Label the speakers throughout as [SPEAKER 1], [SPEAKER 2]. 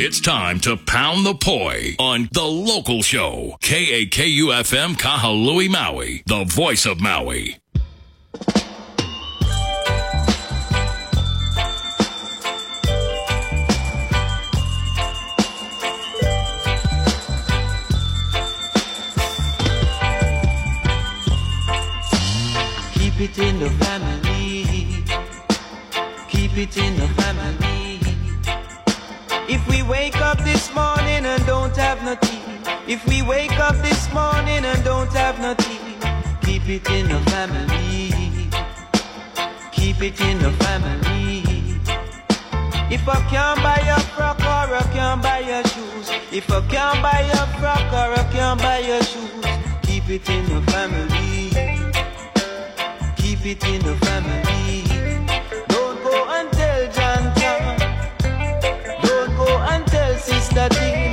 [SPEAKER 1] It's time to pound the poi on The Local Show. KAKU FM Kahului Maui, the voice of Maui.
[SPEAKER 2] Keep it in the family. Keep it in the family. If we wake up this morning and don't have no tea. Keep it in the family. Keep it in the family. If I can't buy a frock or I can't buy your shoes. If I can't buy a frock or I can't buy your shoes. Keep it in the family keep it in the family. Don't go and tell John. Don't go and tell Sister Jean.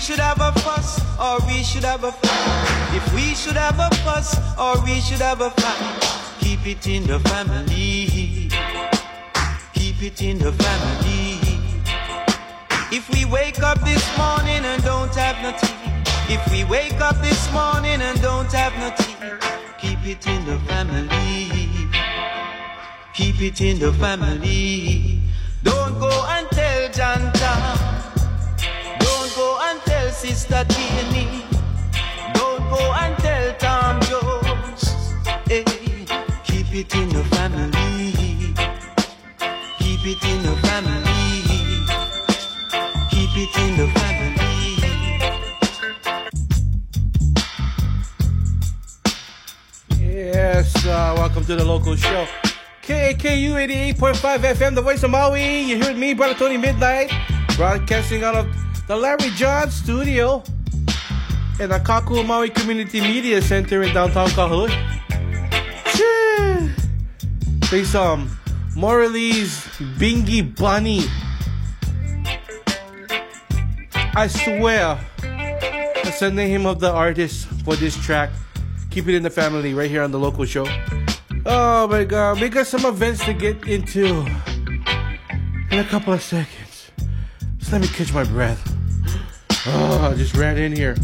[SPEAKER 2] Should have a fuss or we should have a fight. If we should have a fuss or we should have a fight. Keep it in the family. Keep it in the family. If we wake up this morning and don't have no tea. If we wake up this morning and don't have no tea. Keep it in the family. Keep it in the family. Don't go and tell John Sister Jeannie. Don't go and tell Tom Jones. Hey, keep it in the family. Keep it in the family. Keep it in the family.
[SPEAKER 3] Yes, uh, welcome to the local show. KAKU 88.5 FM, the voice of Maui. You're here me, Brother Tony Midnight, broadcasting out of the Larry John studio in the Kaku Maui Community Media Center in downtown Kahului. Play some Morwells' Bingy Bunny. I swear, that's the name of the artist for this track. Keep it in the family right here on the local show. Oh my god, we got some events to get into in a couple of seconds. Just let me catch my breath. Oh, I just ran in here.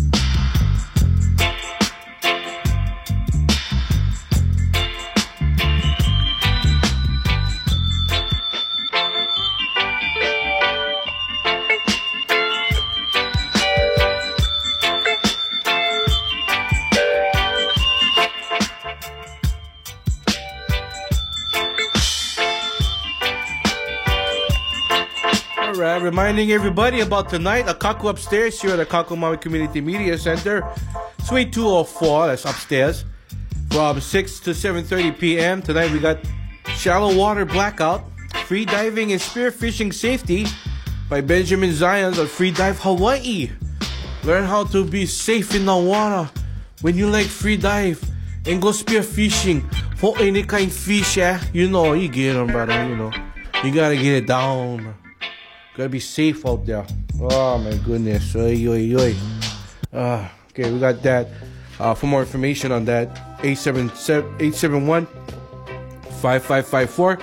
[SPEAKER 3] Reminding everybody about tonight, Akaku upstairs here at the Akaku Maui Community Media Center, Suite 204, that's upstairs, from 6 to 7.30 p.m. Tonight we got Shallow Water Blackout, Free Diving and Spearfishing Safety by Benjamin Zions of Free Dive Hawaii. Learn how to be safe in the water when you like free dive and go spearfishing for any kind fish, eh? You know, you get them, brother, you know. You gotta get it down. Gotta be safe out there. Oh my goodness. Oy, oy, oy. Uh, okay, we got that. Uh, for more information on that, 871 5554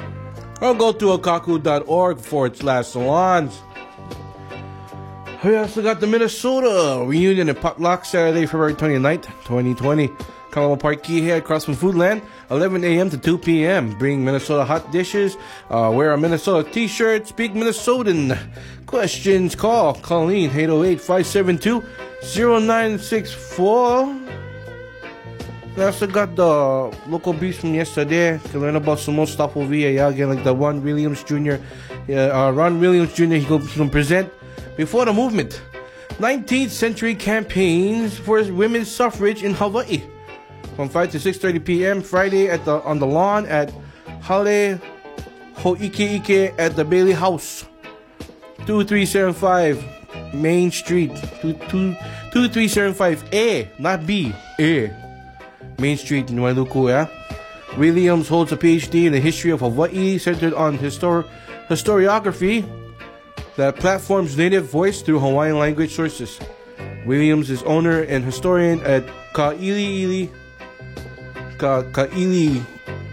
[SPEAKER 3] or go to akaku.org forward slash salons. We also got the Minnesota reunion and potluck Saturday, February 29th, 2020. Kalama Park Kihei across from Foodland, 11 a.m. to 2 p.m. Bring Minnesota hot dishes, uh, wear a Minnesota t-shirt, speak Minnesotan. Questions, call Colleen 808-572-0964. We also got the local beats from yesterday to learn about some more stuff over here. Yeah, again, like the Ron Williams Jr. Uh, Ron Williams Jr. He go, he gonna present before the movement. 19th century campaigns for women's suffrage in Hawaii. From 5 to 6:30 p.m. Friday at the on the lawn at Hale Ho'ike at the Bailey House. 2375 Main Street. 2375A, not B. A. Main Street in Wailuku, yeah? Williams holds a PhD in the history of Hawaii centered on histor- historiography that platforms native voice through Hawaiian language sources. Williams is owner and historian at Ka'ili Ka Ka'ili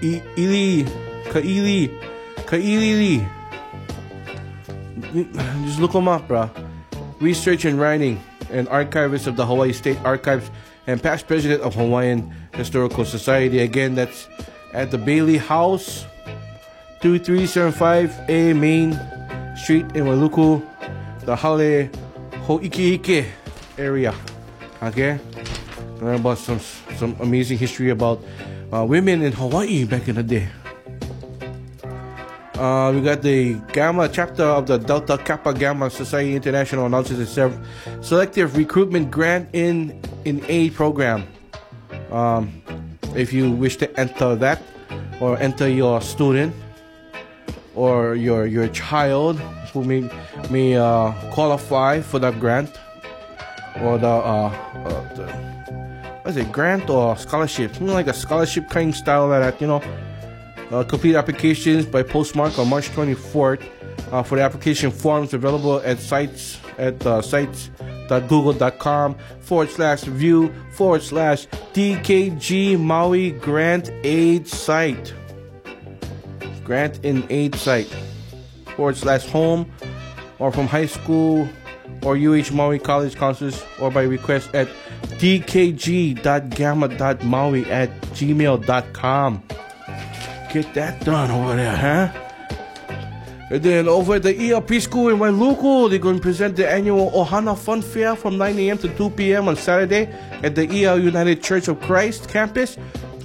[SPEAKER 3] Ili Ka'ili Ka'ili Just look them up, bro. Research and writing and archivist of the Hawaii State Archives and past president of Hawaiian Historical Society. Again, that's at the Bailey House, 2375A Main Street in Wailuku, the Hale Ho'ikeike area. Okay? Learn about some some amazing history about uh, women in Hawaii back in the day. Uh, we got the Gamma chapter of the Delta Kappa Gamma Society International announces a selective recruitment grant in in aid program. Um, if you wish to enter that, or enter your student, or your your child who may may uh, qualify for that grant, or the, uh, uh, the is it grant or scholarship, something like a scholarship kind of style like that, you know. Uh, complete applications by postmark on March 24th. Uh, for the application forms available at sites at uh, sites.google.com forward slash view forward slash DKG Maui Grant Aid site. Grant in Aid site forward slash home or from high school or UH Maui College counselors or by request at dkg.gamma.maui at gmail.com. Get that done over there, huh? And then over at the ELP school in Wailuku, they're going to present the annual Ohana Fun Fair from 9 a.m. to 2 p.m. on Saturday at the Iao United Church of Christ campus,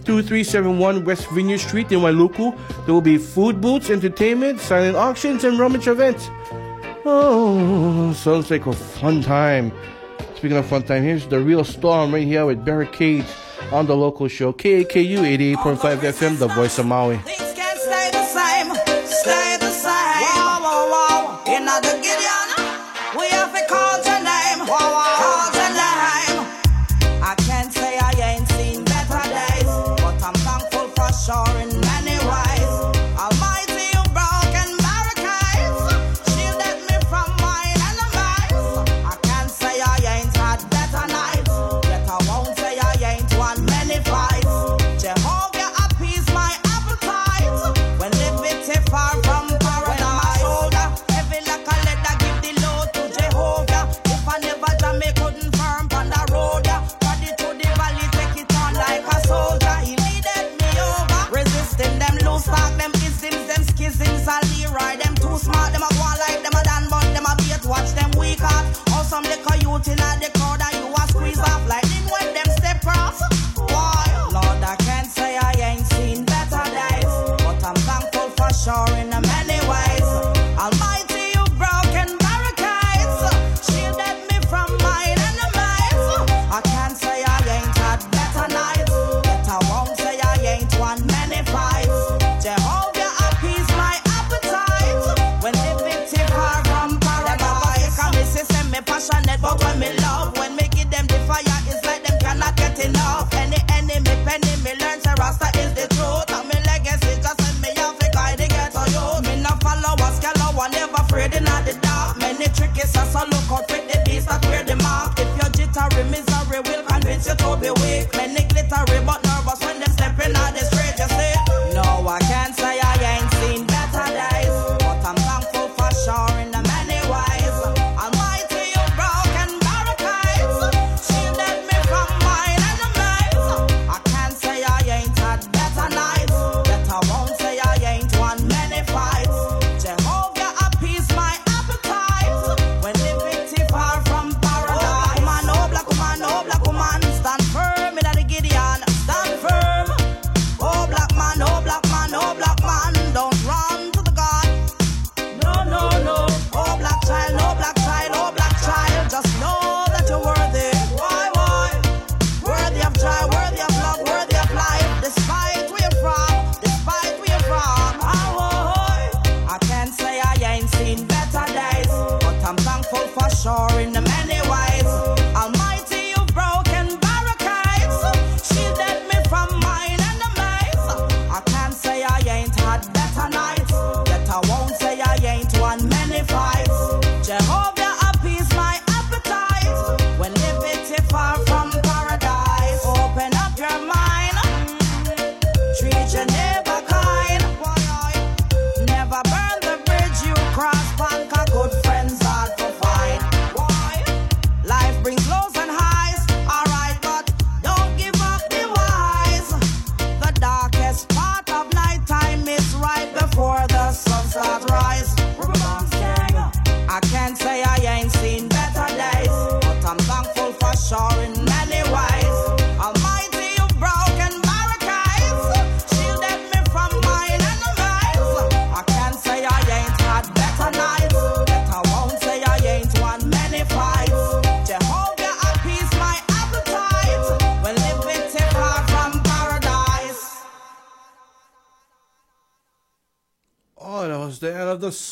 [SPEAKER 3] 2371 West Vineyard Street in Wailuku. There will be food booths, entertainment, silent auctions, and rummage events. Oh, sounds like a fun time. Speaking of fun time, here's the real storm right here with Barricades on the local show KAKU 88.5 FM, the voice of Maui.
[SPEAKER 4] Things can't stay the same, stay the same.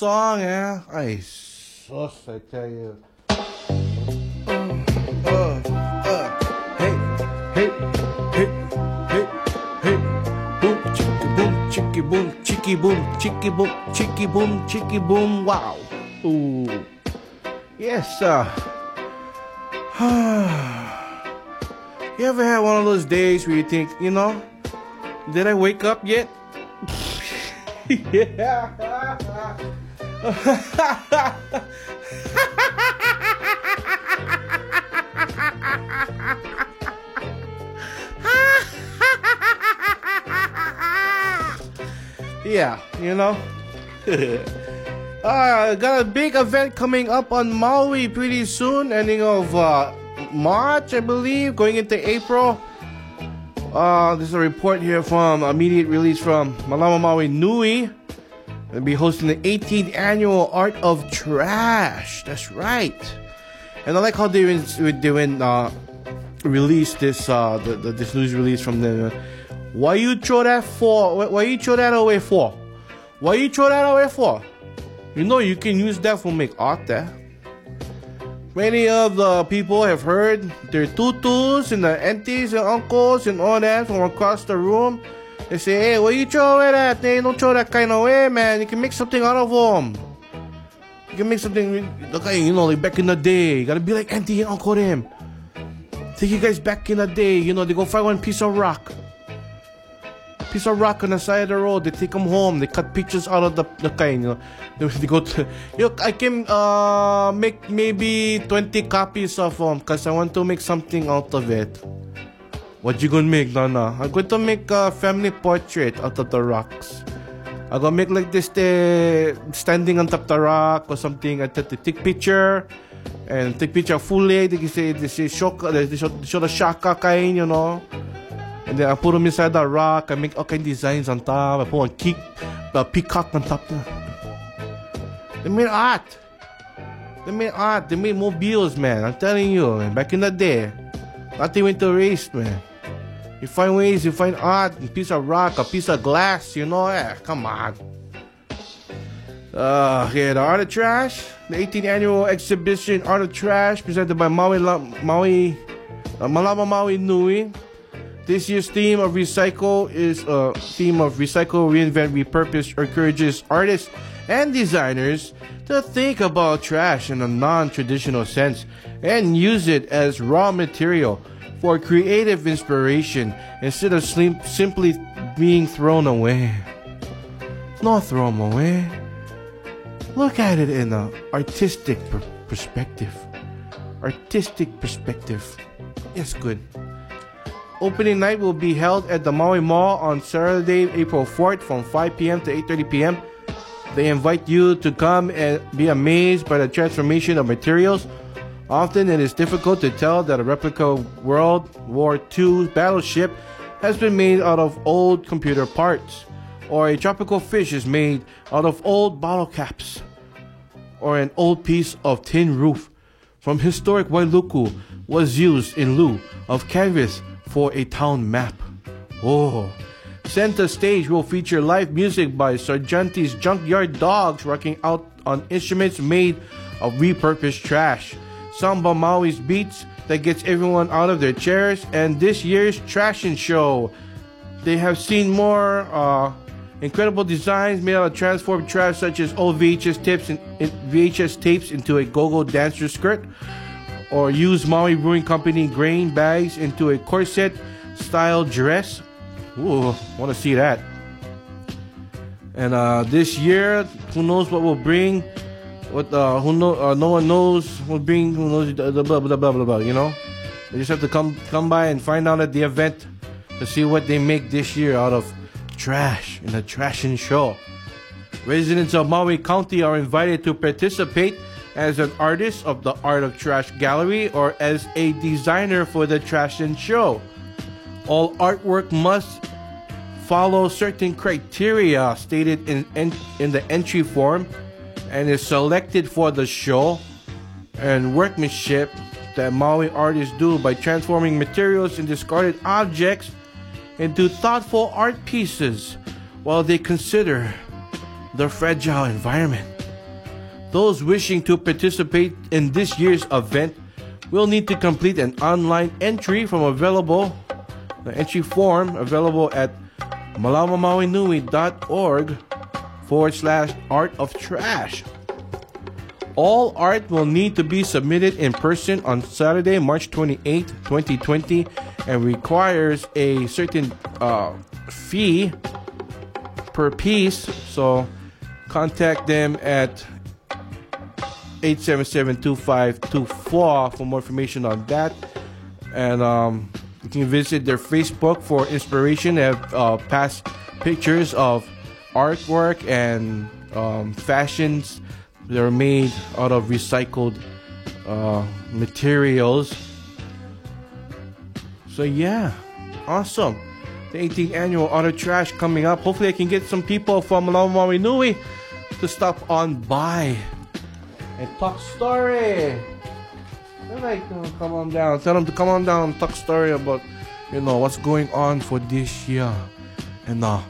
[SPEAKER 3] Song, eh? I sus, I tell you. Uh, uh, hey, hey, hey, hey, hey. Boom, chicky boom, chicky boom, chicky boom, chicky boom, chicky boom, chicky boom. Wow. Ooh. Yes, uh. you ever had one of those days where you think, you know, did I wake up yet? yeah. yeah, you know. uh, got a big event coming up on Maui pretty soon, ending of uh, March, I believe, going into April. Uh, this is a report here from immediate release from Malama Maui Nui. Be hosting the 18th annual Art of Trash. That's right. And I like how they went, doing uh, release this uh, the, the, this news release from the. Why you throw that for? Why, why you throw that away for? Why you throw that away for? You know you can use that for make art there. Many of the people have heard their tutus and the aunties and uncles and all that from across the room. They say, hey, why you throw it that? They don't throw that kind of way, man. You can make something out of them. You can make something, look, you know, like back in the day. You gotta be like auntie and uncle them. Take you guys back in the day, you know, they go find one piece of rock. Piece of rock on the side of the road. They take them home. They cut pictures out of the, the kind, you know. They, they go to, Look, I can uh, make maybe 20 copies of them because I want to make something out of it. What you gonna make, Nana? I'm going to make a family portrait out of the rocks. I'm gonna make like this, the standing on top of the rock or something. I take, the take picture and take picture fully. They say they say show, they show, show the shaka kind, you know. And then I put them inside the rock. I make all kind of designs on top. I put one kick, the peacock on top. They made art. They made art. They made mobiles, man. I'm telling you, man. Back in the day, nothing went to waste, man. You find ways, you find art, a piece of rock, a piece of glass, you know? Eh, come on. Uh, yeah, the Art of Trash, the 18th annual exhibition Art of Trash, presented by Maui, La- Maui, uh, Malama Maui Nui. This year's theme of recycle is a theme of recycle, reinvent, repurpose, encourages artists and designers to think about trash in a non-traditional sense and use it as raw material for creative inspiration instead of simply being thrown away. Not thrown away. Look at it in an artistic per- perspective. Artistic perspective. Yes, good. Opening night will be held at the Maui Mall on Saturday, April 4th from 5 p.m. to 8:30 p.m. They invite you to come and be amazed by the transformation of materials. Often it is difficult to tell that a replica World War II battleship has been made out of old computer parts, or a tropical fish is made out of old bottle caps, or an old piece of tin roof from historic Wailuku was used in lieu of canvas for a town map. Oh, Center Stage will feature live music by Sargenti's Junkyard Dogs rocking out on instruments made of repurposed trash. Samba Maui's beats that gets everyone out of their chairs, and this year's Trashin' Show. They have seen more uh, incredible designs made out of transformed trash, such as old VHS tapes and VHS tapes into a go-go dancer skirt, or use Maui Brewing Company grain bags into a corset style dress. Ooh, want to see that. And uh, this year, who knows what will bring? What uh, who know? Uh, no one knows what being Who knows? The blah, blah blah blah blah. You know, they just have to come come by and find out at the event to see what they make this year out of trash in the Trashin' Show. Residents of Maui County are invited to participate as an artist of the Art of Trash Gallery or as a designer for the Trashin' Show. All artwork must follow certain criteria stated in, in, in the entry form and is selected for the show and workmanship that Maui artists do by transforming materials and discarded objects into thoughtful art pieces while they consider the fragile environment. Those wishing to participate in this year's event will need to complete an online entry from available the entry form available at malamamauinui.org forward slash art of trash. All art will need to be submitted in person on Saturday, March 28, 2020, and requires a certain uh, fee per piece. So contact them at 877-2524 for more information on that. And um, you can visit their Facebook for inspiration. They have uh, past pictures of artwork and um, fashions that are made out of recycled uh, materials. So yeah, awesome. The 18th annual Art of Trash coming up. Hopefully, I can get some people from Maui Nui to stop on by and talk story. I'd like to come on down. Tell them to come on down and talk story about, you know, what's going on for this year. And, uh,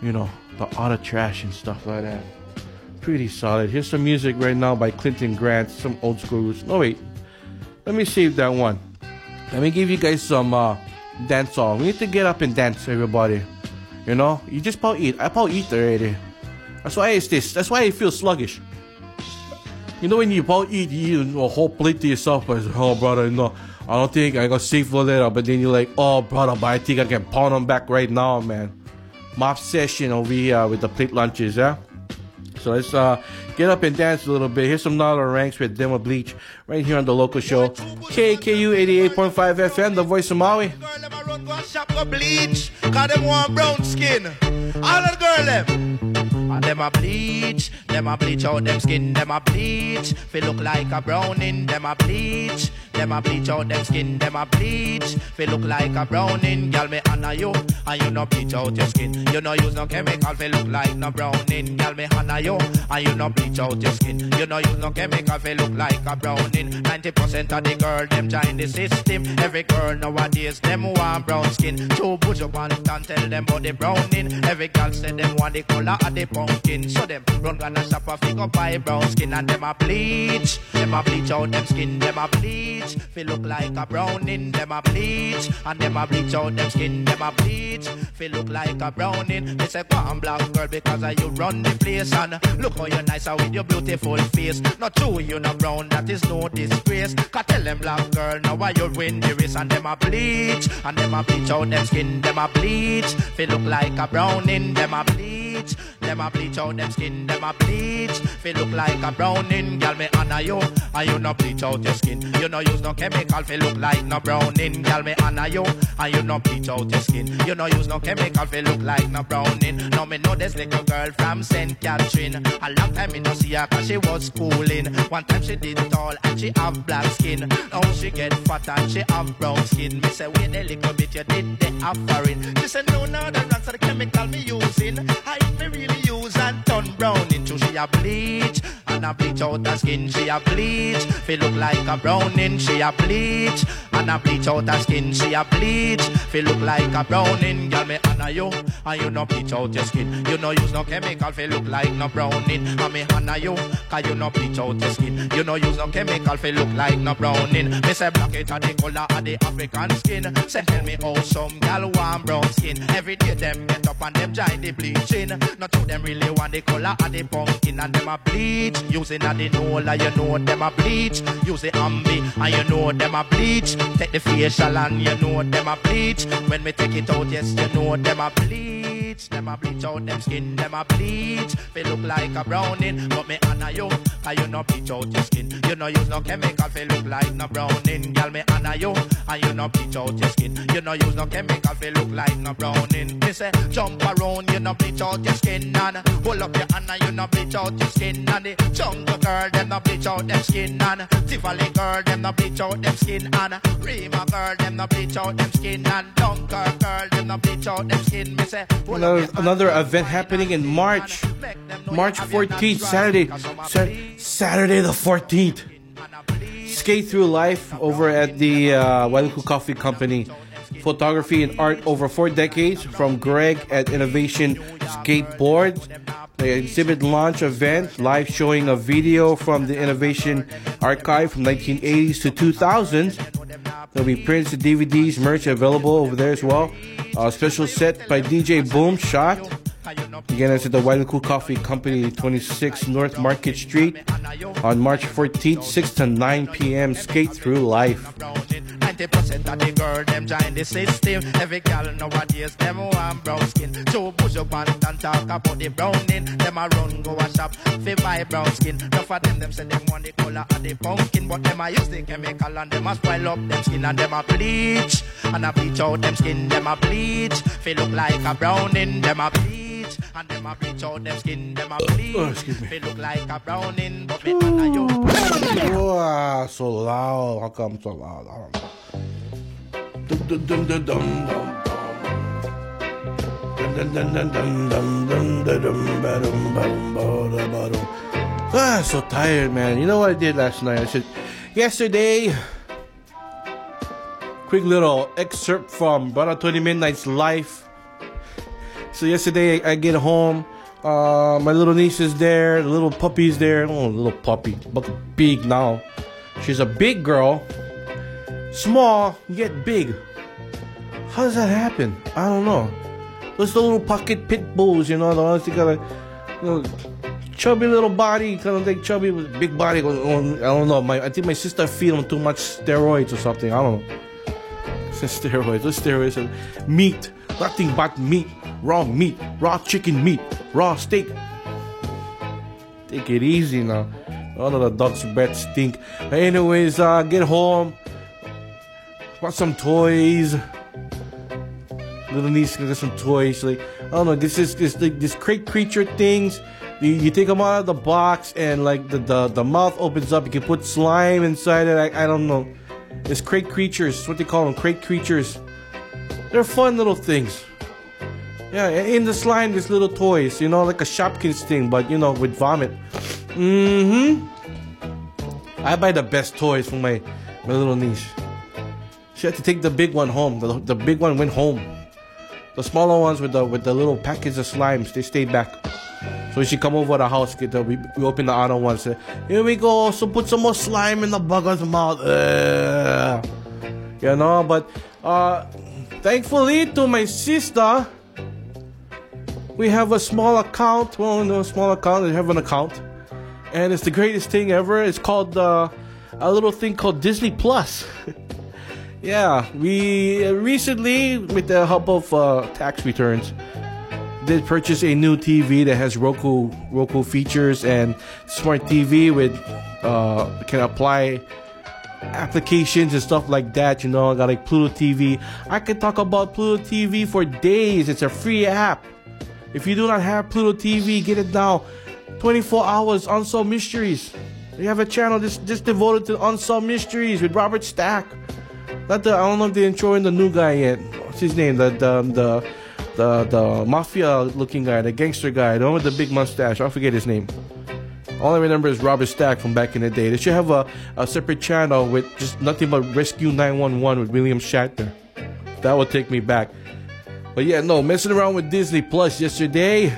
[SPEAKER 3] you know, the Art of Trash and stuff like that. Pretty solid. Here's some music right now by Clinton Grant, some old school roots. No, wait. Let me save that one. Let me give you guys some uh, dance song. We need to get up and dance, everybody. You know, you just about eat. I about eat already. That's why it's this. That's why I feel sluggish. You know when you about eat, you eat a whole plate to yourself, but oh brother, you know, I don't think I got save for later. But then you're like, oh brother, but I think I can pound them back right now, man. My obsession over here with the plate lunches, yeah. So let's uh, get up and dance a little bit. Here's some Nardo Ranks with Them a Bleach right here on the local show. KKU 88.5 FM, the voice of Maui.
[SPEAKER 5] Go shop bleach, cause want brown skin. All the. And them a bleach, them a bleach out them skin, them a bleach. Feel look like a browning, them a bleach. Them a bleach out them skin, them a bleach. Feel look like a browning, girl me honor you, and you no bleach out your skin. You no use no chemical, feel look like no browning, girl me honor you, and you no bleach out your skin. You no use no chemical, feel look like a browning. 90% of the girl them join the system. Every girl nowadays them want brown skin. Two push up and tell them about the browning. Every girl say them want the color of the pumpkin. So them run gonna shop a figure buy brown skin and them a bleach. Them a bleach out them skin, them a bleach. Feel look like a browning, them a bleach. And them a bleach out them skin, them a bleach. Feel look like a browning. They say go on black girl because you run the place. And look how you nice with your beautiful face. Not true, you no brown, that is no disgrace. Cause tell them black girl now why you win the race. And them a bleach. And them a bleach out them skin, them a bleach. Feel look like a browning, them a bleach. Them a bleach out them skin, them a bleach. Feel look like a browning, girl me honor you. And you no bleach out your skin. You no use no chemical, feel look like no browning, girl me honor you. And you no bleach out your skin. You no use no chemical, feel look like no browning. Now me know this little girl from St. Catherine. A long time me no see her cause she was schooling. One time she did tall and she have black skin. Now she get fat and she have brown skin. Me say wait a little bit, you did the offering. She said no, no, rest of the chemical me using. I me really use and turn brown into she a bleach. And a bleach out her skin, she a bleach. Feel look like a browning, she a bleach. and I bleach out her skin. She a bleach, feel look like a browning. Girl, me honor you, and you no bleach out your skin. You no use no chemical, feel look like no browning. And me honor you, cause you no bleach out your skin. You no use no chemical, feel look like no browning. Me say black it a the color of the African skin. Say tell me how some gal want brown skin. Every day them get up and them join the bleaching. Not to them really want the color of the pumpkin and them a bleach. Using a the Nola, you know them a bleach. Use the Ambi and you know them a bleach. Take the facial and you know them a bleach. When me take it out, yes, you know them a bleach. Them a bleach out them skin, them a bleach. They look like a browning, but me honor you, cause you no bleach out your skin. You no use no chemical, they look like no browning. Girl, me honor you, and you no bleach out your skin. You no use no chemical, they look like no browning. Me say jump around, you no bleach out your skin, and hold up your hand you no bleach out your skin. And the jungle girl, them no bleach out them skin, and Tivoli girl, them no bleach out them skin, and Rima girl, them no bleach out them skin, and Dunker girl, them no bleach out them skin. Me say up
[SPEAKER 3] Another, another event happening in March. March
[SPEAKER 5] you have your
[SPEAKER 3] 14th,
[SPEAKER 5] hands
[SPEAKER 3] Saturday.
[SPEAKER 5] cause I'm a
[SPEAKER 3] Sa- Saturday the 14th. Skate Through Life over at the uh, Wailuku Coffee Company. Photography and art over four decades from Greg at Innovation Skateboards. The exhibit launch event, live showing a video from the Innovation archive from 1980s to 2000s. There'll be prints, DVDs, merch available over there as well. A special set by DJ Boom Shot. Again, it's at the Wailuku Coffee Company, 26 North Market Street on March 14th, 6 to 9 p.m. Skate Through Life.
[SPEAKER 5] 90% of the girl them join the system. Every girl nowadays them want brown skin. Joe push up and and talk about the browning. Them a run go a shop fi buy brown skin. Enough of them them say them want the color of the pumpkin, but them a use the chemical and them a spoil up them skin and them a bleach and a bleach out them skin. Them a bleach fi look like a browning. Them a bleach and them a bleach out them skin. Them a bleach
[SPEAKER 3] oh, excuse me.
[SPEAKER 5] fi look like a browning. But me honor you.
[SPEAKER 3] Wow, so loud. How come so loud? I don't know. Dum, dum, dum, dum, dum. Ah, so tired, man. You know what I did last night? I said, yesterday, quick little excerpt from Brother Tony Midnight's life. So yesterday I, get home, uh, my little niece is there, the little puppy's there. Oh, little puppy, but big now. She's a big girl, small yet big. How does that happen? I don't know. Those the little pocket pit bulls, you know, the ones that got a you know, chubby little body, kind of like chubby with big body. I don't know. My I think my sister feed them too much steroids or something. I don't know. steroids. What steroids? Meat. Nothing but meat. Raw meat. Raw chicken meat. Raw steak. Take it easy now. All of the dog's breath stink. But Anyways, uh, get home. Bought some toys. Little niece got some toys. Like I don't know. This is this like this crate creature things. You, you take them out of the box and like the, the the mouth opens up. You can put slime inside it. I, I don't know. It's crate creatures. What they call them? Crate creatures. They're fun little things. Yeah, in the slime, there's little toys. You know, like a Shopkins thing, but you know, with vomit. Mm-hmm. I buy the best toys for my my little niece. She had to take the big one home. The, the big one went home. The smaller ones with the with the little packets of slimes, they stayed back. So she come over the house, get the we, we open the other one, say, here we go. So put some more slime in the bugger's mouth. Ugh. You know, but uh thankfully to my sister, we have a small account. Well, no small account. We have an account, and it's the greatest thing ever. It's called uh, a little thing called Disney Plus. yeah, we uh, recently, with the help of uh, tax returns, did purchase a new TV that has Roku Roku features and smart TV with uh, can apply applications and stuff like that. You know, I got like Pluto TV. I could talk about Pluto TV for days. It's a free app. If you do not have Pluto TV, get it now. 24 hours unsolved mysteries. We have a channel just just devoted to unsolved mysteries with Robert Stack. Not the I don't know if they're introing the new guy yet. What's his name? The the um, the the, the mafia looking guy, the gangster guy, the one with the big mustache. I forget his name. All I remember is Robert Stack from back in the day. They should have a, a separate channel with just nothing but Rescue 911 with William Shatner. That would take me back. But yeah, no, messing around with Disney Plus yesterday.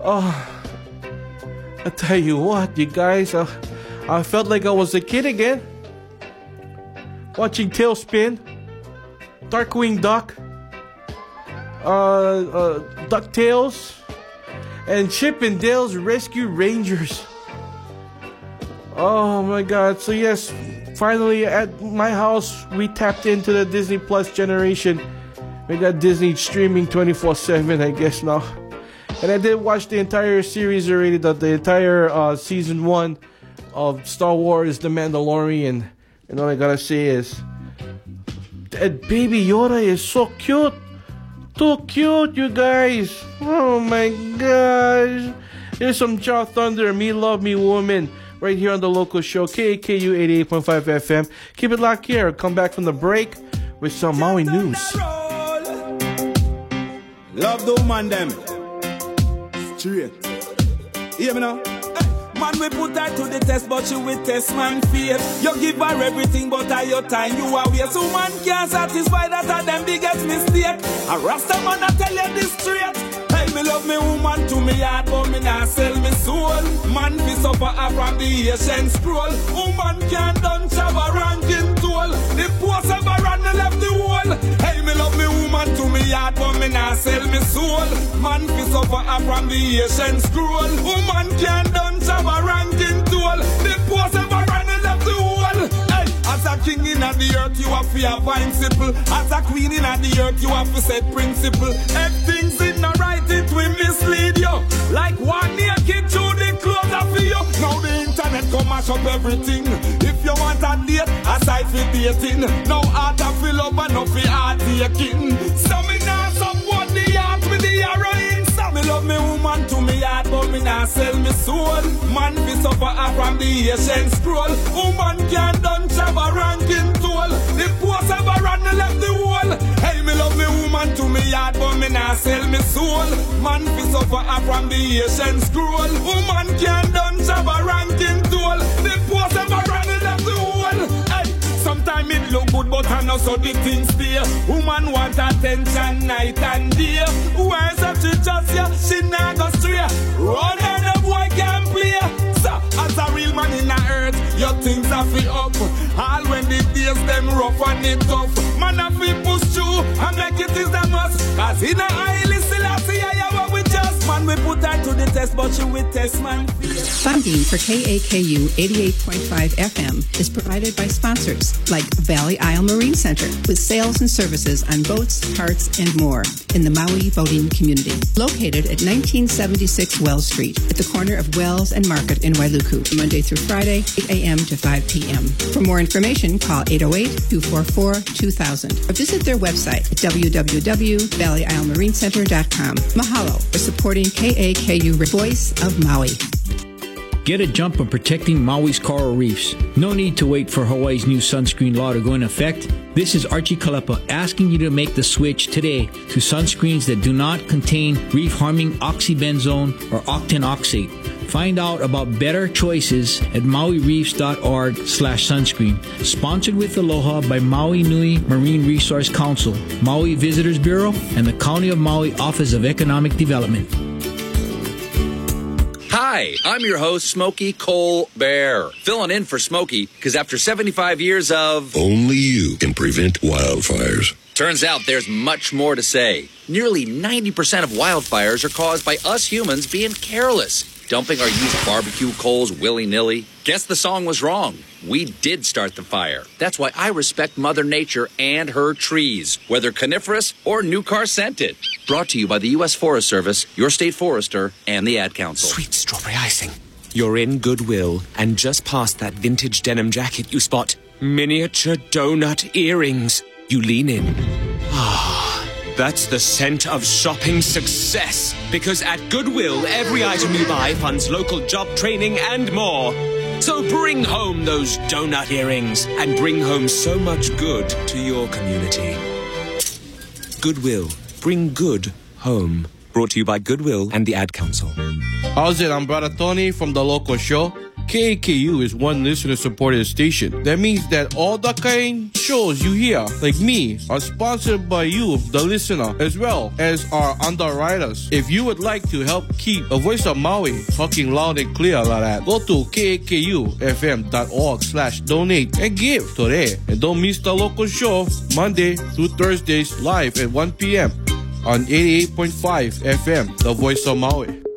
[SPEAKER 3] Oh, I tell you what, you guys, uh, I felt like I was a kid again. Watching TaleSpin, Darkwing Duck, uh, uh, DuckTales, and Chip and Dale's Rescue Rangers. Oh my god. So, yes, finally at my house, we tapped into the Disney Plus generation. We got Disney streaming 24 7, I guess now. And I did watch the entire series already, the, the entire uh, season one of Star Wars The Mandalorian. And all I gotta say is, that baby Yoda is so cute. Too cute, you guys. Oh my gosh. Here's some Jah Thunder, Me Love Me Woman, right here on the local show, KKU 88.5 FM. Keep it locked here. Come back from the break with some Maui news.
[SPEAKER 6] Love the woman them. Straight. Hear me now? Man, we put her to the test, but she will test man fear. You give her everything, but at your time you are waste. So man can't satisfy that are them biggest mistake. A rasta man, I tell you this straight. Hey, me love me woman to me heart, but me not sell me soul. Man, fi suffer from the Asian scroll. Woman can't done shabba ranking toll. The post Hey, me love me woman to me heart, but me not sell me soul. Man, fi suffer her from the Asian scroll. Woman can't done a ranking toll. The post of her and the wall. Hey, as a king in the earth, you have to have principle. As a queen in the earth, you have to set principle. If things in the right, it will mislead you. Like one naked through the clothes of you. Now the internet come mash up everything. You want a date, aside for dating. No heart to fill up and no for heart taking. So me now support the heart with the heroin. So me love me woman to me heart, but me not sell me soul. Man, fi suffer from the Asian scroll. Woman can't done shabba ranking toll. The of her and left the wall. Hey, me love me woman to me heart, but me not sell me soul. Man, fi suffer from the Asian scroll. Woman can't done shabba ranking toll. The post of her Sometimes it look good, but I know so the things stay. Woman want attention night and day. Why such a just yeah, she not go stray. Run and the boy can play. So, as a real man in the earth, your things are fi up. All when the days them rough and it tough. Man a fi push through and make it is the must. Cause in a highly we put her to the test, but she will test man.
[SPEAKER 7] Funding for KAKU 88.5 FM is provided by sponsors like Valley Isle Marine Center with sales and services on boats, parts, and more in the Maui boating community. Located at 1976 Wells Street at the corner of Wells and Market in Wailuku, Monday through Friday, 8 a.m. to 5 p.m. For more information, call 808-244-2000 or visit their website at www.valleyislemarinecenter.com. Mahalo for supporting KAKU Voice of Maui.
[SPEAKER 8] Get a jump on protecting Maui's coral reefs. No need to wait for Hawaii's new sunscreen law to go in effect. This is Archie Kalepa asking you to make the switch today to sunscreens that do not contain reef harming oxybenzone or octinoxate. Find out about better choices at mauireefs.org slash sunscreen. Sponsored with Aloha by Maui Nui Marine Resource Council, Maui Visitors Bureau, and the County of Maui Office of Economic Development.
[SPEAKER 9] Hi, I'm your host, Smokey Cole Bear, filling in for Smokey because after 75 years of.
[SPEAKER 10] Only you can prevent wildfires.
[SPEAKER 9] Turns out there's much more to say. Nearly 90% of wildfires are caused by us humans being careless, dumping our used barbecue coals willy nilly. Guess the song was wrong. We did start the fire. That's why I respect Mother Nature and her trees, whether coniferous or new car scented. Brought to you by the U.S. Forest Service, your state forester, and the Ad Council.
[SPEAKER 11] Sweet strawberry icing. You're in Goodwill, and just past that vintage denim jacket, you spot miniature donut earrings. You lean in. Ah, that's the scent of shopping success. Because at Goodwill, every item you buy funds local job training and more. So bring home those donut earrings and bring home so much good to your community. Goodwill. Bring good home. Brought to you by Goodwill and the Ad Council.
[SPEAKER 3] How's it? I'm Brother Tony from the local show. KAKU is one listener supported station. That means that all the kind shows you hear, like me, are sponsored by you, the listener, as well as our underwriters. If you would like to help keep a voice of Maui talking loud and clear like that, go to kakufm.org slash donate and give today. And don't miss the local show Monday through Thursdays live at 1 p.m. on 88.5 FM, the voice of Maui.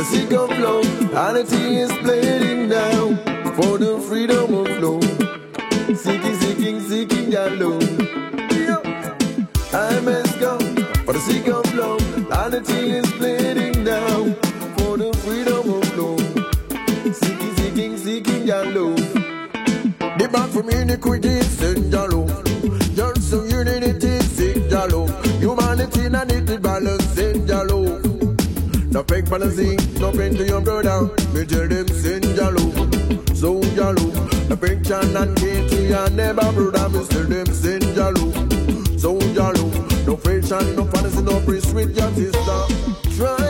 [SPEAKER 12] The seek of love. Humanity is bleeding down for the freedom of flow. Seeking, seeking, seeking your love. I must go for the seek of love. Humanity is bleeding down for the freedom of flow. Seeking, seeking, seeking your love. The back from iniquity, send your love. Just so unity, seek your love. Humanity, and need balance, send your love. Fake policy, no pain to your brother. Me tell them your love, so your love. No friction and hate to your neighbor brother. Me tell them your love, so your. No friction, no fantasy, no priest with your sister. Try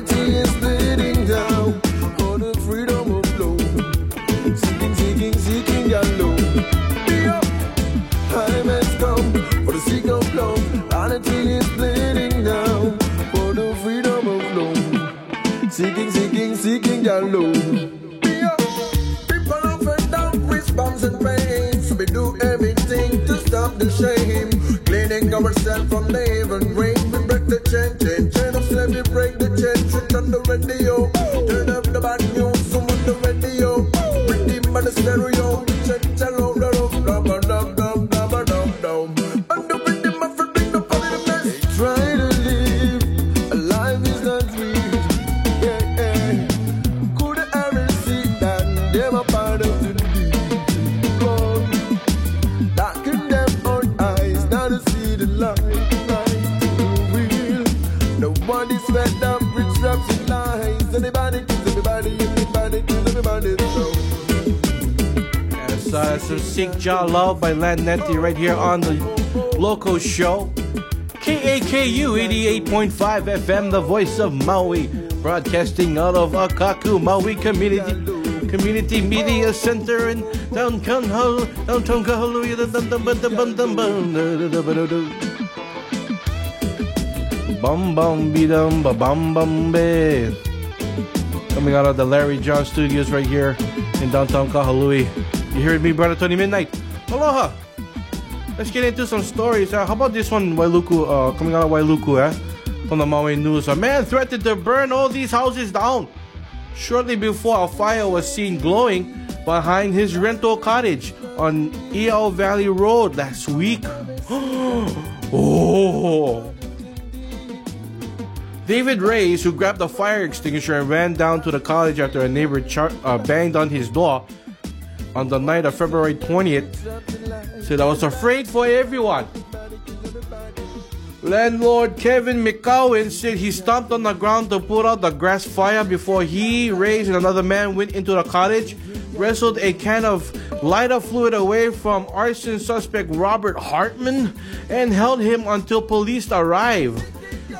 [SPEAKER 12] Humanity is bleeding down for the freedom of flow. Seeking, seeking, seeking love. Time has come for the of love. Is bleeding down for the freedom of love. Seeking, seeking, seeking love. People often and pain. So we do everything to stop the shame. Cleaning ourselves from the
[SPEAKER 3] Love by Land Nenti right here on the local show. KAKU 88.5 FM, the voice of Maui, broadcasting out of Akaku Maui Community Community Media Center in downtown Hal- downtown Kahului. Bum bum be dum ba bum bum be. Coming out of the Larry John Studios right here in downtown Kahului. You heard me, brother Tony Midnight. Aloha. Let's get into some stories. Uh, how about this one, Wailuku, uh, coming out of Wailuku, eh? From the Maui News. A man threatened to burn all these houses down shortly before a fire was seen glowing behind his rental cottage on Iao Valley Road last week. oh. David Reyes, who grabbed a fire extinguisher and ran down to the college after a neighbor char- uh, banged on his door on the night of February 20th, said, I was afraid for everyone. Landlord Kevin McCowan said he stomped on the ground to put out the grass fire before he, Reyes, and another man went into the cottage, wrestled a can of lighter fluid away from arson suspect Robert Hartman, and held him until police arrived.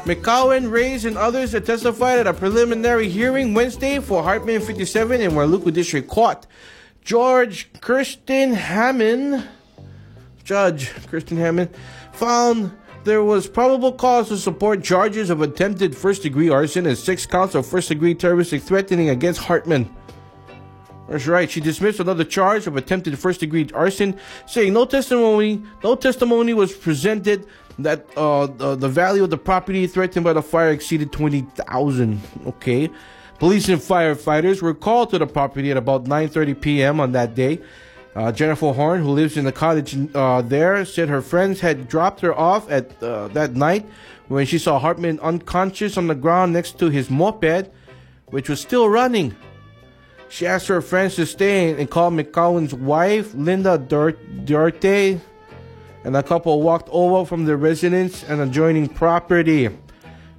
[SPEAKER 3] McCowan, Reyes, and others testified at a preliminary hearing Wednesday for Hartman 57 in Wailuku District Court. George Kirstin Hamman, Judge Kirstin Hamman, found there was probable cause to support charges of attempted first degree arson and six counts of first degree terroristic threatening against Hartman. That's right. She dismissed another charge of attempted first degree arson, saying no testimony, no testimony was presented that uh, the, the value of the property threatened by the fire exceeded twenty thousand. Okay. Police and firefighters were called to the property at about 9:30 p.m. on that day, Uh, Jennifer Horn, who lives in the cottage uh, there, said her friends had dropped her off at uh, that night when she saw Hartman unconscious on the ground next to his moped, which was still running. She asked her friends to stay and called McCowan's wife, Linda Duarte, and the couple walked over from the residence and adjoining property.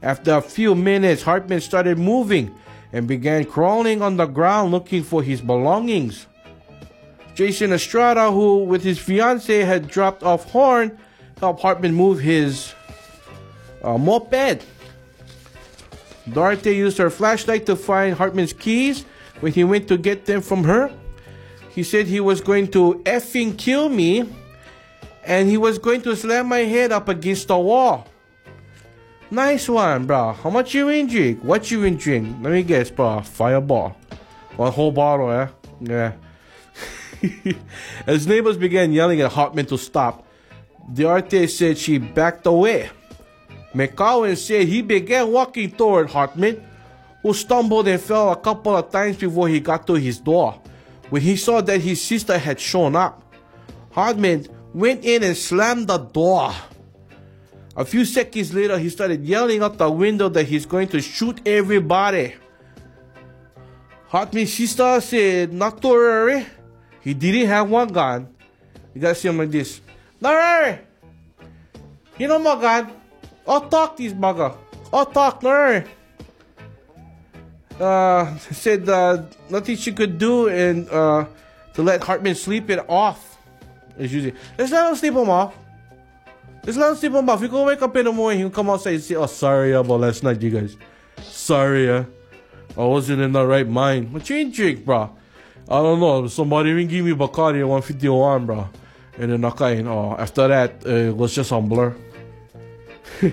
[SPEAKER 3] After a few minutes, Hartman started moving and began crawling on the ground looking for his belongings. Jason Estrada, who with his fiance had dropped off Horn, helped Hartman move his uh, moped. Duarte used her flashlight to find Hartman's keys when he went to get them from her. He said he was going to effing kill me and he was going to slam my head up against the wall. Nice one, bro. How much you in drink? What you in drink? Let me guess, bro. Fireball. One whole bottle, eh? Yeah. As neighbors began yelling at Hartman to stop, Duarte said she backed away. McCowan said he began walking toward Hartman, who stumbled and fell a couple of times before he got to his door. When he saw that his sister had shown up, Hartman went in and slammed the door. A few seconds later, he started yelling out the window that he's going to shoot everybody. Hartman's sister said, not to worry. He didn't have one gun. You gotta see him like this. Not worry. You know my gun. I'll talk this bugger. I'll talk, no worry. Uh, said uh, nothing she could do and uh, to let Hartman sleep it off. As usually, let's let him sleep him off. Let him sleep him off. He gonna wake up in the morning. He'll come outside and say, "Oh, sorry about last night, you guys. Sorry, uh, I wasn't in the right mind. What you ain't drink, bro? I don't know. Somebody even give me Bacardi 151, bro. And then okay, oh, after that, uh, it was just on blur.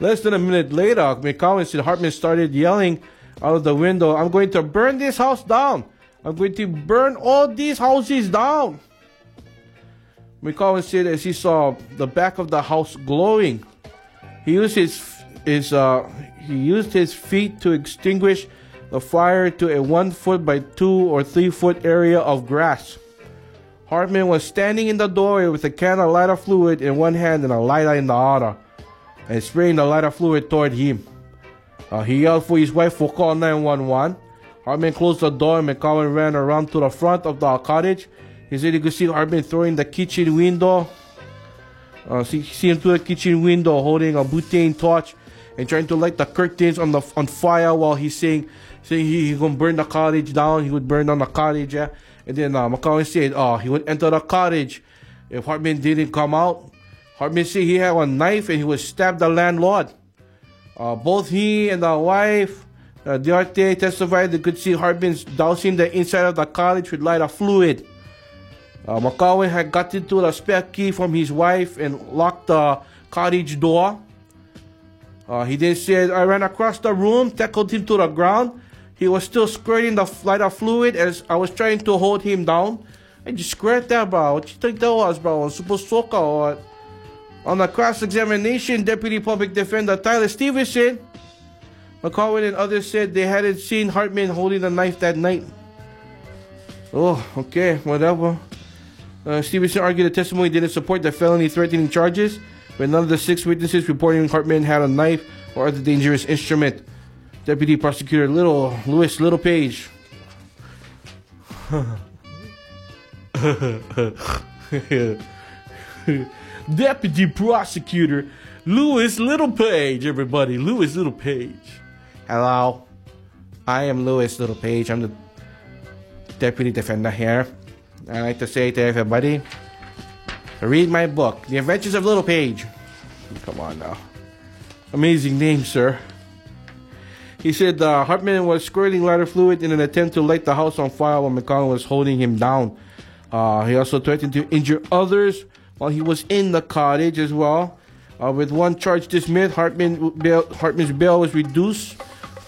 [SPEAKER 3] Less than a minute later, McCowan said Hartman started yelling out of the window, I'm going to burn this house down. I'm going to burn all these houses down. McCowan said as he saw the back of the house glowing, he used his his uh, he used his feet to extinguish the fire to a one foot by two or three foot area of grass. Hartman was standing in the doorway with a can of lighter fluid in one hand and a lighter in the other, and spraying the lighter fluid toward him. Uh, he yelled for his wife to call 911. Hartman closed the door and McCowan ran around to the front of the cottage. He said he could see Hartman throwing the kitchen window. Uh, see, see him through the kitchen window holding a butane torch and trying to light the curtains on the on fire while he's saying saying he, he gonna burn the cottage down. He would burn down the cottage, yeah. And then uh, McCowan said, oh, he would enter the cottage if Hartman didn't come out. Hartman said he had a knife and he would stab the landlord. Uh, both he and the wife, uh, Duarte, testified they could see Hartman dousing the inside of the cottage with lighter fluid. Uh, McCowan had gotten to the spare key from his wife and locked the cottage door. Uh, he then said, I ran across the room, tackled him to the ground. He was still squirting the lighter fluid as I was trying to hold him down. I just squared that, bro. What you think that was, bro? Super soaker or? On the cross-examination, Deputy Public Defender Tyler Stevenson, McCowan and others said they hadn't seen Hartman holding the knife that night. Oh, okay, whatever. Uh, Stevenson argued the testimony didn't support the felony threatening charges, but none of the six witnesses reporting Hartman had a knife or other dangerous instrument. Deputy Prosecutor Little Lewis Little Page. Deputy Prosecutor Lewis Little Page, everybody. Lewis Little Page. Hello. I am Lewis Little Page. I'm the deputy defender here. I like to say to everybody read my book, The Adventures of Little Page. Come on now. Amazing name, sir. He said uh, Hartman was squirting lighter fluid in an attempt to light the house on fire while McConnell was holding him down. Uh, he also threatened to injure others while he was in the cottage as well. Uh, with one charge dismissed, Hartman bail, Hartman's bail was reduced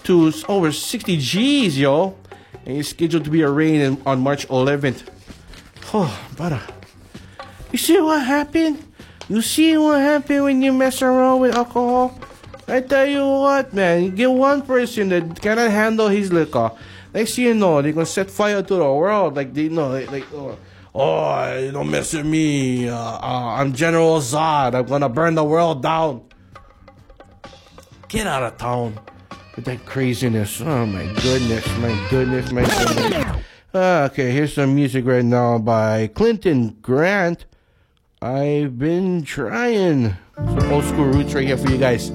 [SPEAKER 3] to over 60 G's, yo. And he's scheduled to be arraigned on March 11th. Oh, brother. You see what happened? You see what happened when you mess around with alcohol? I tell you what, man. You get one person that cannot handle his liquor. Next thing you know, they're gonna set fire to the world. Like they know, like, like oh, Oh, don't mess with me. Uh, uh, I'm General Zod. I'm gonna burn the world down. Get out of town with that craziness. Oh my goodness, my goodness, my goodness. Okay, here's some music right now by Clinton Grant. I've been trying. Some old school roots right here for you guys.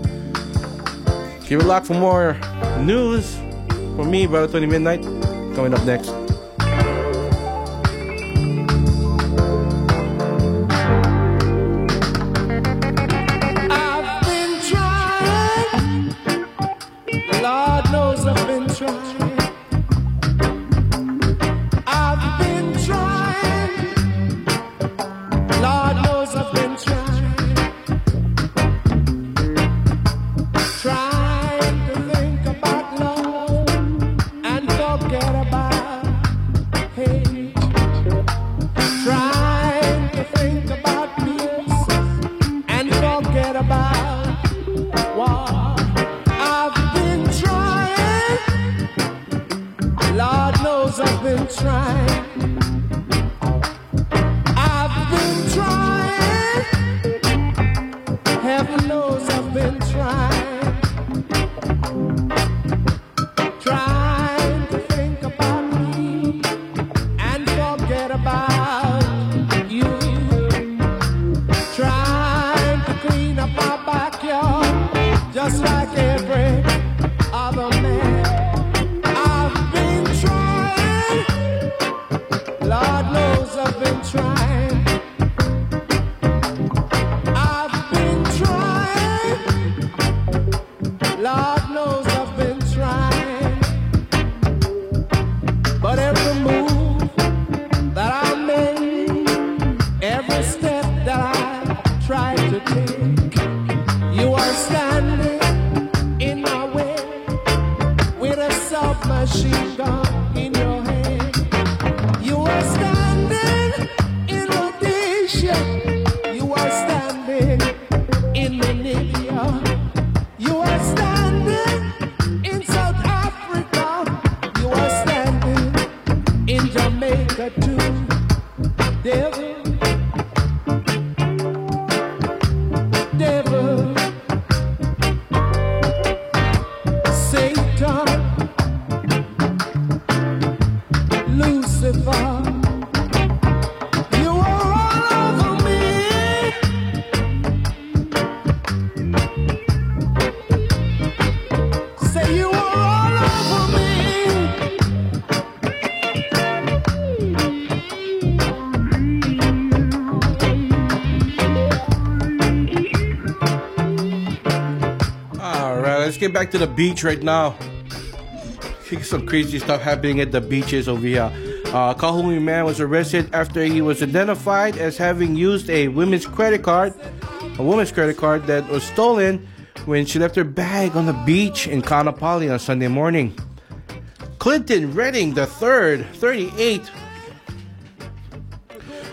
[SPEAKER 3] Keep it locked for more news from me, Brother Tony Midnight. Coming up next. Right, back to the beach right now. Some crazy stuff happening at the beaches over here. Uh, Kahului man was arrested after he was identified as having used a women's credit card, a woman's credit card that was stolen when she left her bag on the beach in Kaanapali on Sunday morning. Clinton Redding the third, 38.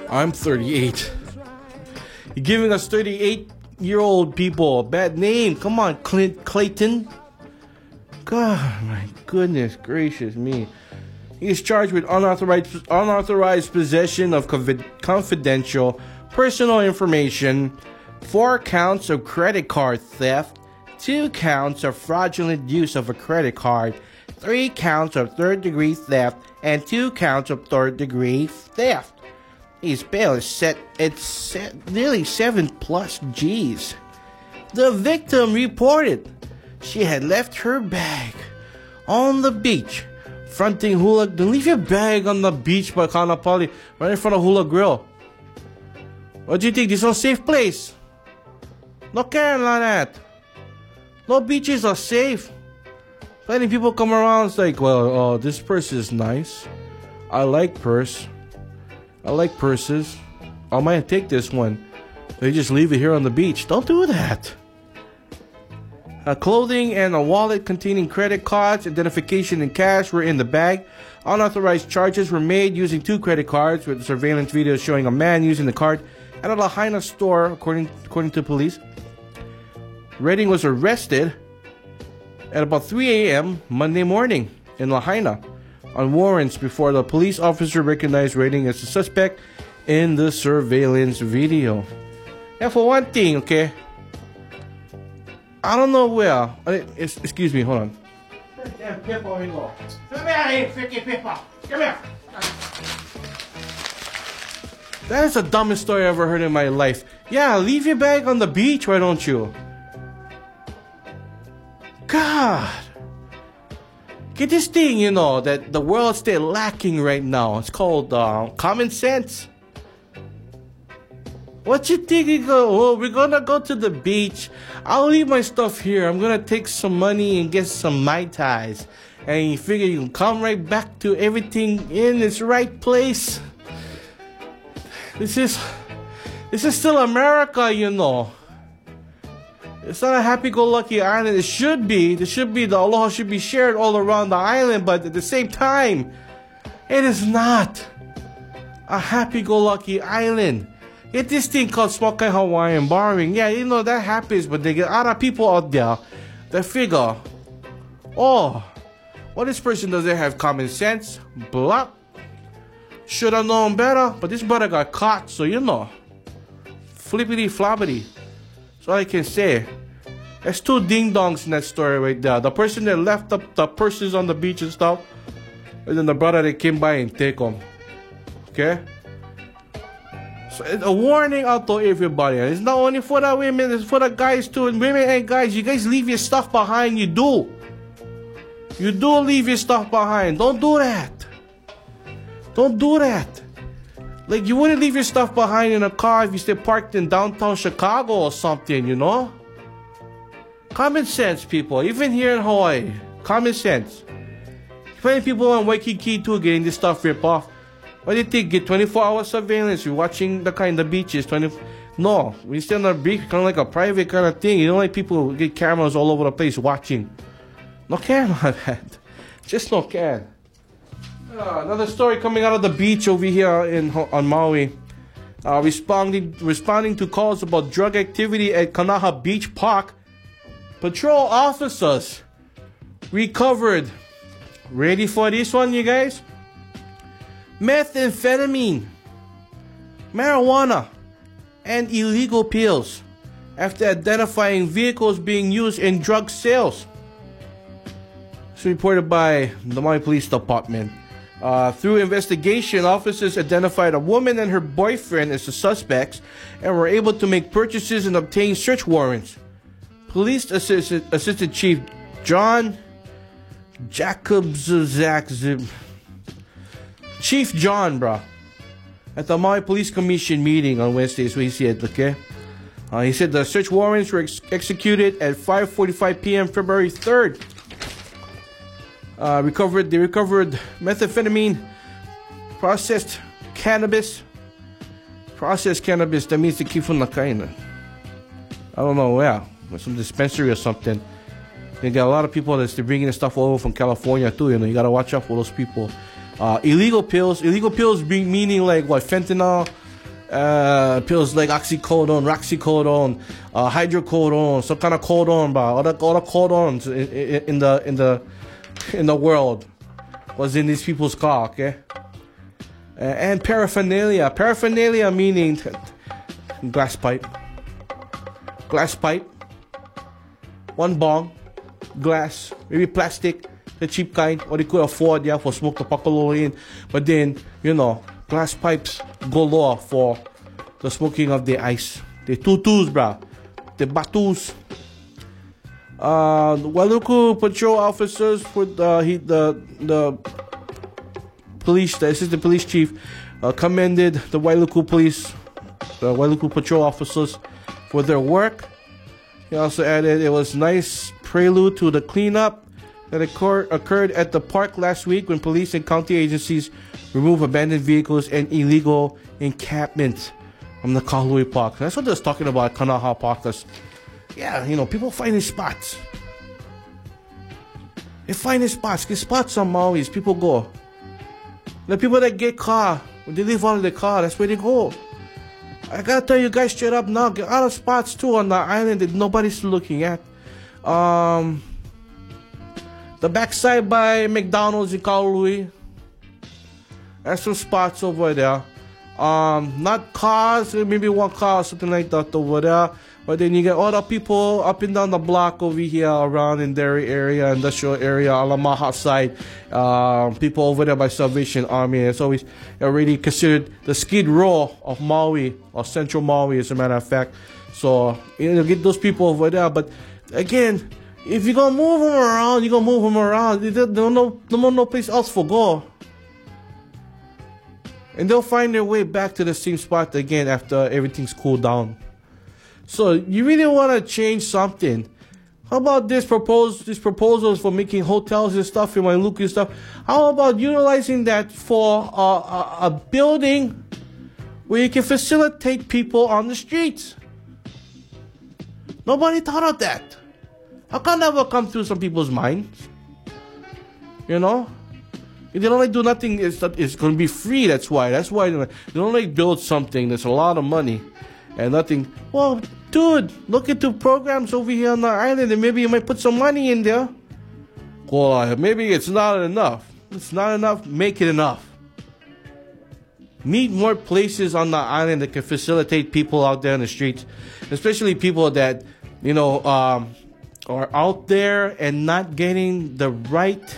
[SPEAKER 3] I'm 38. You're giving us 38 year old people bad name. Come on, Clint Clayton. God, my goodness gracious me. He is charged with unauthorized, unauthorized possession of confidential personal information, four counts of credit card theft, two counts of fraudulent use of a credit card, three counts of third degree theft, and two counts of third degree theft. His bail is set at se- nearly 7 plus G's. The victim reported she had left her bag on the beach fronting Hula. Don't leave your bag on the beach by Kaanapali, right in front of Hula Grill. What do you think? This is a safe place? No care like that. No beaches are safe. Plenty people come around. It's like, well, oh, this purse is nice. I like purse. I like purses. I might take this one. They just leave it here on the beach. Don't do that. A clothing and a wallet containing credit cards, identification, and cash were in the bag. Unauthorized charges were made using two credit cards, with surveillance video showing a man using the card at a Lahaina store, according according to police. Redding was arrested at about 3 a.m. Monday morning in Lahaina on warrants before the police officer recognized Redding as a suspect in the surveillance video. And for one thing, okay, I don't know where. uh, Excuse me, hold on. That is the dumbest story I ever heard in my life. Yeah, leave your bag on the beach, why don't you? God. Get this thing, you know, that the world's still lacking right now. It's called uh, common sense. What you think you go? Oh, we're gonna go to the beach. I'll leave my stuff here. I'm gonna take some money and get some mai tais, and you figure you can come right back to everything in its right place. This is, this is still America, you know. It's not a happy-go-lucky island. It should be. There should be the aloha should be shared all around the island, but at the same time, it is not a happy-go-lucky island. Get this thing called Smokai Hawaiian borrowing. Yeah, you know that happens, but they get other people out there that figure, oh, well, this person doesn't have common sense. Blah. Should have known better, but this brother got caught, so you know. Flippity floppity. All I can say. There's two ding dongs in that story right there. The person that left up the purses on the beach and stuff, and then the brother that came by and take them. Okay? So it's a warning out to everybody. It's not only for the women, it's for the guys too. And women and guys, you guys leave your stuff behind. You do. You do leave your stuff behind. Don't do that. Don't do that. Like you wouldn't leave your stuff behind in a car if you stay parked in downtown Chicago or something, you know? Common sense, people. Even here in Hawaii, common sense. Plenty people on Waikiki too getting this stuff ripped off. What do you think? Get 24 hour surveillance. You're watching the kind of beaches. 20. No, we stay on the beach, kind of like a private kind of thing. You don't like people get cameras all over the place watching. No can on that. Just no can. Uh, another story coming out of the beach over here in on Maui. Uh, responding responding to calls about drug activity at Kanaha Beach Park, patrol officers recovered. Ready for this one, you guys? Methamphetamine, marijuana, and illegal pills after identifying vehicles being used in drug sales. It's reported by the Maui Police Department. Uh, through investigation, officers identified a woman and her boyfriend as the suspects and were able to make purchases and obtain search warrants. Police Assistant, Assistant Chief John Jakubczak Chief John, bro, at the Maui Police Commission meeting on Wednesday, is what he said, okay? Uh, he said the search warrants were ex- executed at 5:45 p.m. February 3rd. Uh, recovered they recovered methamphetamine, processed cannabis, processed cannabis. That means they keep from. I don't know where, some dispensary or something. They got a lot of people that's bringing the stuff over from California too. You know, you gotta watch out for those people. Uh, illegal pills, illegal pills being meaning like what fentanyl, uh, pills like oxycodone, roxycodone, uh, hydrocodone, some kind of codone, bro. All the all the codones in, in, in the in the in the world was in these people's car, okay? Uh, and paraphernalia, paraphernalia meaning glass pipe, glass pipe, one bong, glass, maybe plastic, the cheap kind, what they could afford, yeah, for smoke the pakalo in. But then, you know, glass pipes go galore for the smoking of the ice. The tutus, bruh. The batus. Uh, the Wailuku patrol officers for the he, the the police, the assistant police chief, uh, commended the Wailuku police, the Wailuku patrol officers for their work. He also added it was nice prelude to the cleanup that occur- occurred at the park last week when police and county agencies removed abandoned vehicles and illegal encampments from the Kahului Park. That's what they're talking about, Kanaha Park. That's, yeah, you know, people find finding spots. They find these spots. Get spots on Maui's. People go. The people that get car, when they leave out of the car, that's where they go. I gotta tell you guys straight up now, get out of spots too on the island that nobody's looking at. Um, the backside by McDonald's in Kahului, There's some spots over there. Um, not cars, maybe one car or something like that over there. But then you get other people up and down the block over here around in Derry area, industrial area, Alamaha side. Um, people over there by Salvation Army. It's always already considered the skid row of Maui or central Maui, as a matter of fact. So you know, get those people over there. But again, if you're gonna move them around, you're gonna move them around. There's no, no, no place else for go and they'll find their way back to the same spot again after everything's cooled down. So you really want to change something. How about this propose these proposals for making hotels and stuff in my local stuff? How about utilizing that for a, a, a building where you can facilitate people on the streets? Nobody thought of that. How that will come through some people's minds? You know? if They don't like do nothing. It's it's going to be free. That's why. That's why they don't like build something that's a lot of money, and nothing. Well, dude, look into programs over here on the island, and maybe you might put some money in there. Well, uh, maybe it's not enough. It's not enough. Make it enough. Need more places on the island that can facilitate people out there in the streets, especially people that you know um, are out there and not getting the right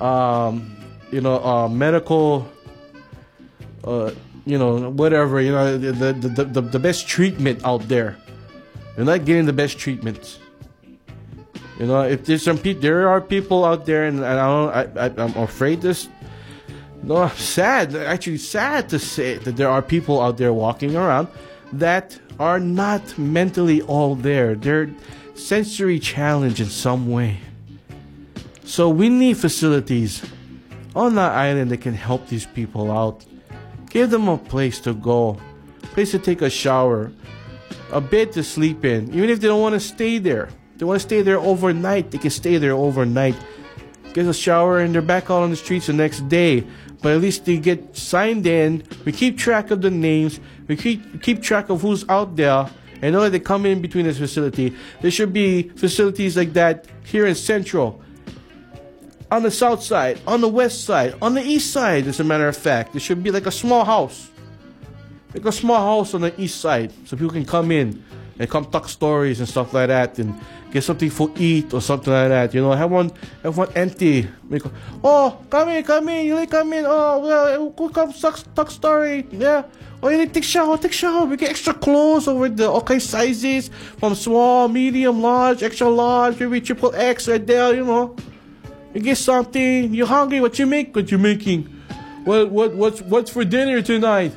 [SPEAKER 3] um, you know, uh, medical, uh, you know, whatever, you know, the, the, the, the best treatment out there. You're not getting the best treatment. You know, if there's some people, there are people out there, and, and I don't, I, I, I'm afraid this. No, sad. Actually, sad to say that there are people out there walking around that are not mentally all there. They're sensory challenged in some way. So we need facilities on that island that can help these people out. Give them a place to go, place to take a shower, a bed to sleep in. Even if they don't want to stay there, they want to stay there overnight. They can stay there overnight. Get a shower and they're back out on the streets the next day. But at least they get signed in. We keep track of the names. We keep keep track of who's out there. And know that they come in between this facility. There should be facilities like that here in Central on the south side, on the west side, on the east side, as a matter of fact. There should be like a small house. Like a small house on the east side so people can come in and come talk stories and stuff like that and get something for eat or something like that. You know, have one have one empty. Make, oh, come in, come in, you like come in. Oh, well, we'll come talk, talk story. Yeah. Oh, you need to take shower, take shower. We get extra clothes over the okay sizes from small, medium, large, extra large, maybe triple X right there. You know. You get something. You're hungry. What you make? What you making? What what what's what's for dinner tonight?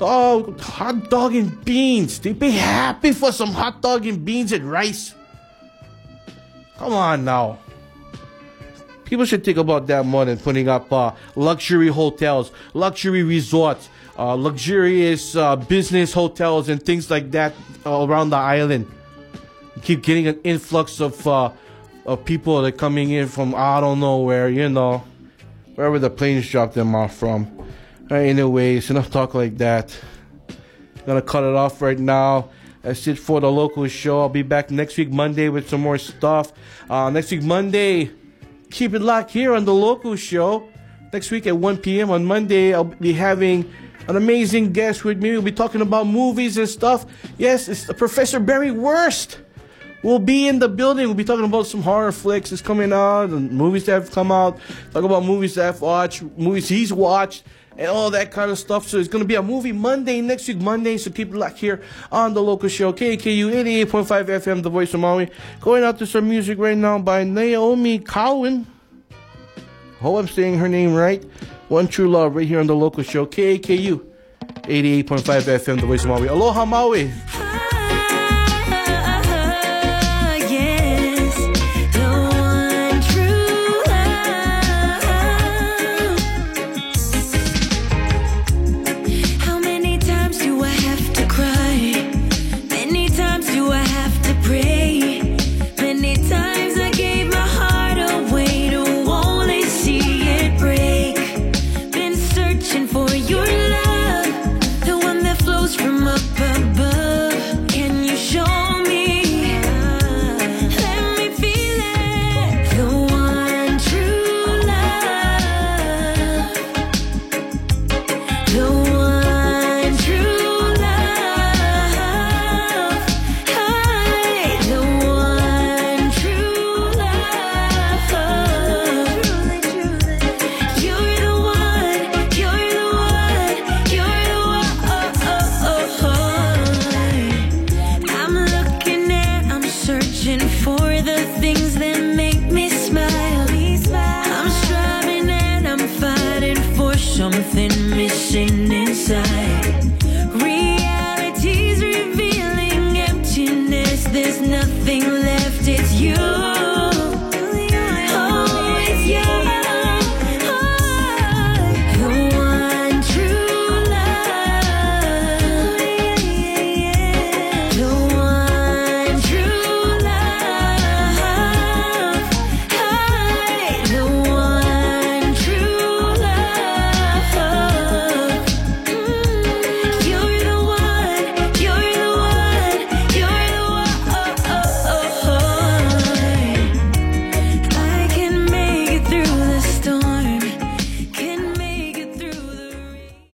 [SPEAKER 3] Oh, hot dog and beans. They'd be happy for some hot dog and beans and rice. Come on now. People should think about that more than putting up uh, luxury hotels, luxury resorts, uh, luxurious uh, business hotels, and things like that around the island. You keep getting an influx of uh, of people that are coming in from I don't know where, you know, wherever the planes drop them off from. Right, anyways, enough talk like that. Gonna cut it off right now. That's it for the local show. I'll be back next week Monday with some more stuff. Uh, next week Monday, keep it locked here on the local show. Next week at 1 p.m. on Monday, I'll be having an amazing guest with me. We'll be talking about movies and stuff. Yes, it's Professor Barry Worst will be in the building. We'll be talking about some horror flicks that's coming out and movies that have come out. Talk about movies that I've watched, movies he's watched, and all that kind of stuff. So it's going to be a movie Monday, next week Monday. So keep it locked here on the local show, KKU 88.5 FM, The Voice of Maui. Going out to some music right now by Naomi Cowan. Hope I'm saying her name right. One True Love right here on the local show, KKU 88.5 FM, The Voice of Maui. Aloha Maui.